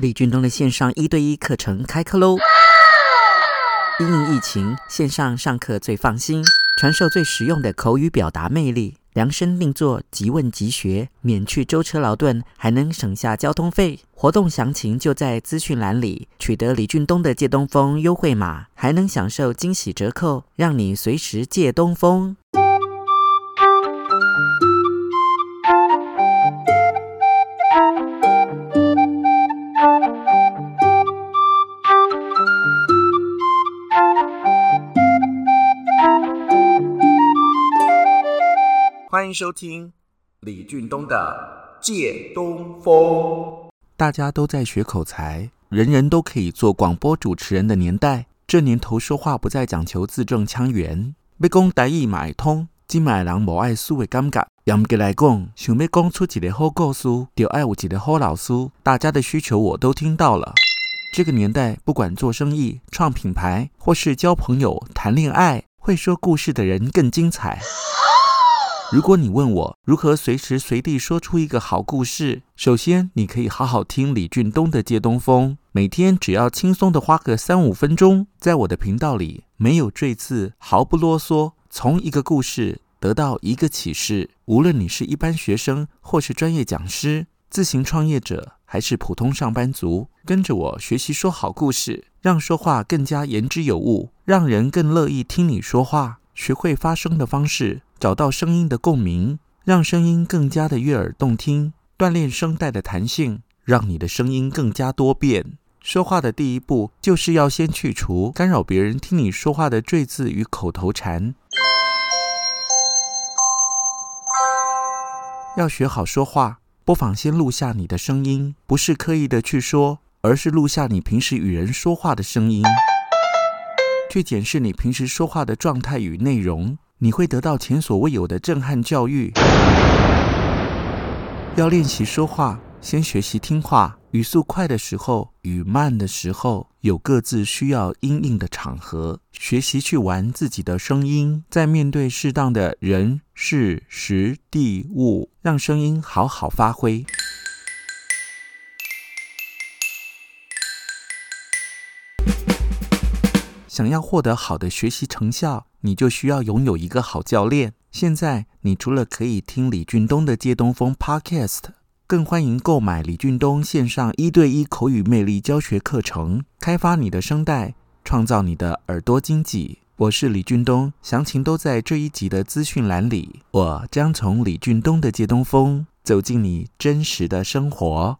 李俊东的线上一对一课程开课喽！因应疫情，线上上课最放心，传授最实用的口语表达魅力，量身定做，即问即学，免去舟车劳顿，还能省下交通费。活动详情就在资讯栏里，取得李俊东的借东风优惠码，还能享受惊喜折扣，让你随时借东风。欢迎收听李俊东的《借东风》。大家都在学口才，人人都可以做广播主持人的年代，这年头说话不再讲求字正腔圆，要讲台语买通，今买人无爱输的感觉。严格来讲，想要讲出一个好故事，就爱有一个好老师。大家的需求我都听到了。这个年代，不管做生意、创品牌，或是交朋友、谈恋爱，会说故事的人更精彩。如果你问我如何随时随地说出一个好故事，首先你可以好好听李俊东的《借东风》，每天只要轻松的花个三五分钟，在我的频道里没有赘字，毫不啰嗦，从一个故事得到一个启示。无论你是一般学生，或是专业讲师、自行创业者，还是普通上班族，跟着我学习说好故事，让说话更加言之有物，让人更乐意听你说话。学会发声的方式，找到声音的共鸣，让声音更加的悦耳动听。锻炼声带的弹性，让你的声音更加多变。说话的第一步，就是要先去除干扰别人听你说话的赘字与口头禅。要学好说话，不妨先录下你的声音，不是刻意的去说，而是录下你平时与人说话的声音。去检视你平时说话的状态与内容，你会得到前所未有的震撼教育。要练习说话，先学习听话。语速快的时候，语慢的时候，有各自需要应应的场合，学习去玩自己的声音，在面对适当的人、事、时、地、物，让声音好好发挥。想要获得好的学习成效，你就需要拥有一个好教练。现在，你除了可以听李俊东的《借东风》Podcast，更欢迎购买李俊东线上一对一口语魅力教学课程，开发你的声带，创造你的耳朵经济。我是李俊东，详情都在这一集的资讯栏里。我将从李俊东的《借东风》走进你真实的生活。